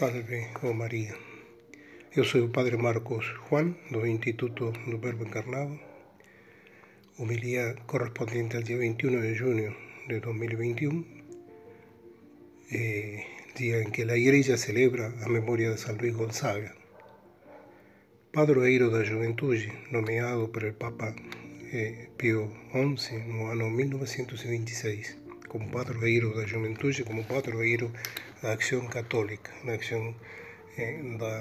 Salve, oh Maria. Eu sou o Padre Marcos Juan, do Instituto do Verbo Encarnado. Homilia correspondiente al día 21 de junio de 2021, eh, día en que la Iglesia celebra a memoria de San Luis Gonzaga, padroeiro da juventude, nomeado por el Papa eh, Pío XI no ano 1926, como padroeiro da juventude, como padroeiro da acción católica, da acción eh, da,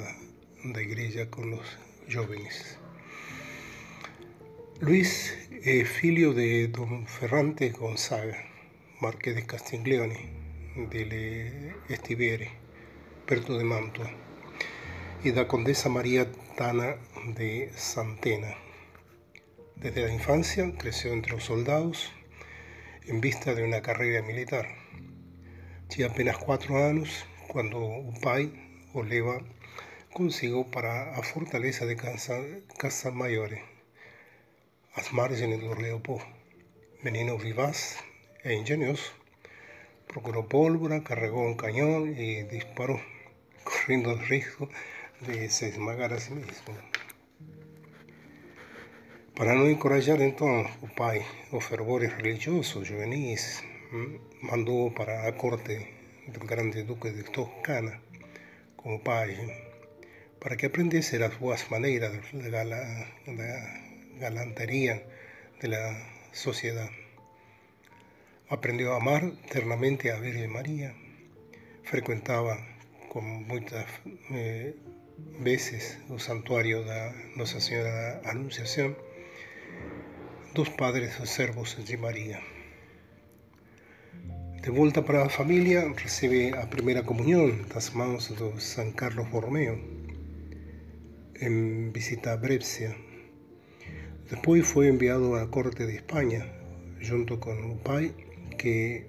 da Igreja con los jóvenes. Luis é filho de Don Ferrante Gonzaga, Marqués de Castiglione, delle Estivere, perto de Mantua, y da Condesa María Tana de Santena. Desde la infancia creció entre los soldados en vista de una carrera militar. Tinha apenas quatro anos quando o pai o leva consigo para a fortaleza de Casa Maiore, às margens do rio Po. Menino vivaz e ingenioso, procurou pólvora, carregou um canhão e disparou, correndo o risco de se esmagar a si mesmo. Para não encorajar então o pai os fervores religiosos juvenis, mandó para la corte del grande duque de Toscana como paje para que aprendiese las buenas maneras de la, galantería de la sociedad. Aprendió a amar ternamente a Virgen María, frecuentaba con muchas eh, veces el santuario de Nuestra Señora Anunciación, dos padres servos de María. De volta para a família, recebe a primeira comunhão das mãos do San Carlos Borromeo em visita a Brescia. Depois foi enviado à corte de Espanha, junto com o pai, que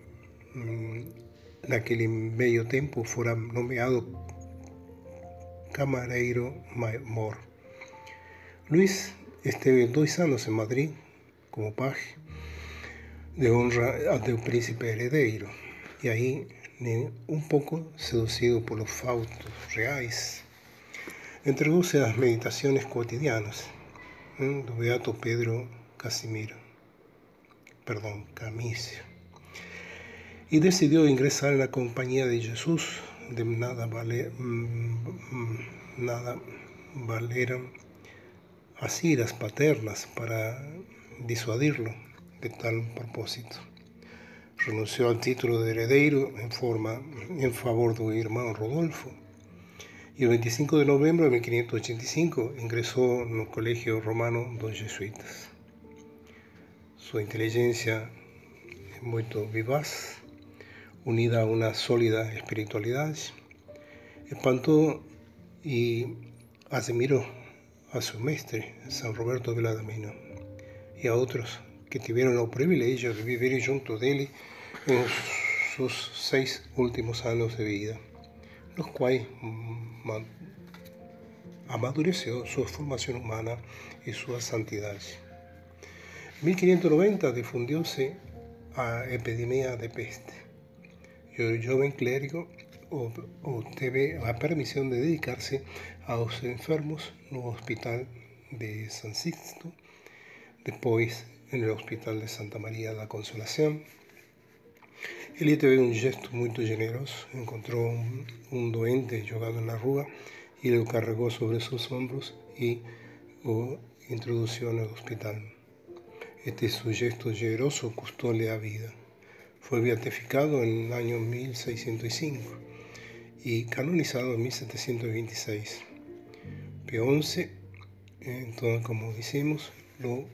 naquele meio tempo fora nomeado camareiro mor. Luís esteve dois anos em Madrid como paje de honra del príncipe heredero, y ahí un poco seducido por los fautos reales, a las meditaciones cotidianas. Del Beato Pedro Casimiro, perdón, Camisio, y decidió ingresar en la compañía de Jesús, de nada, vale, mm, nada valeran asiras paternas para disuadirlo de tal propósito. Renunció al título de heredero en, forma, en favor de su hermano Rodolfo y el 25 de noviembre de 1585 ingresó en el colegio romano dos jesuitas. Su inteligencia muy vivaz, unida a una sólida espiritualidad, espantó y admiró a su maestre, San Roberto Veladamino, y a otros que tuvieron el privilegio de vivir junto de él en sus seis últimos años de vida, los cuales amadureció su formación humana y su santidad. En 1590 difundióse a epidemia de peste el joven clérigo obtuvo la permisión de dedicarse a los enfermos en el hospital de San Sixto, después en el Hospital de Santa María de la Consolación. Él tuvo un gesto muy generoso, encontró un, un doente jugado en la rúa y lo cargó sobre sus hombros y lo introdujo en el hospital. Este su gesto generoso costóle la vida. Fue beatificado en el año 1605 y canonizado en 1726. Pío XI, entonces, como decimos, lo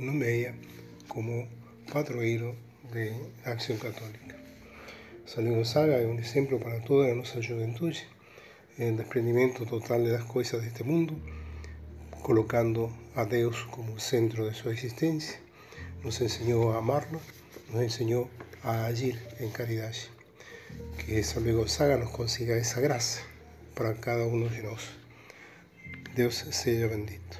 nomeia como padroeiro de Acción Católica. San Gonzaga es un ejemplo para toda nuestra juventud en el desprendimiento total de las cosas de este mundo, colocando a Dios como centro de su existencia. Nos enseñó a amarlo, nos enseñó a agir en caridad. Que San Luis Gonzaga nos consiga esa gracia para cada uno de nosotros. Dios sea bendito.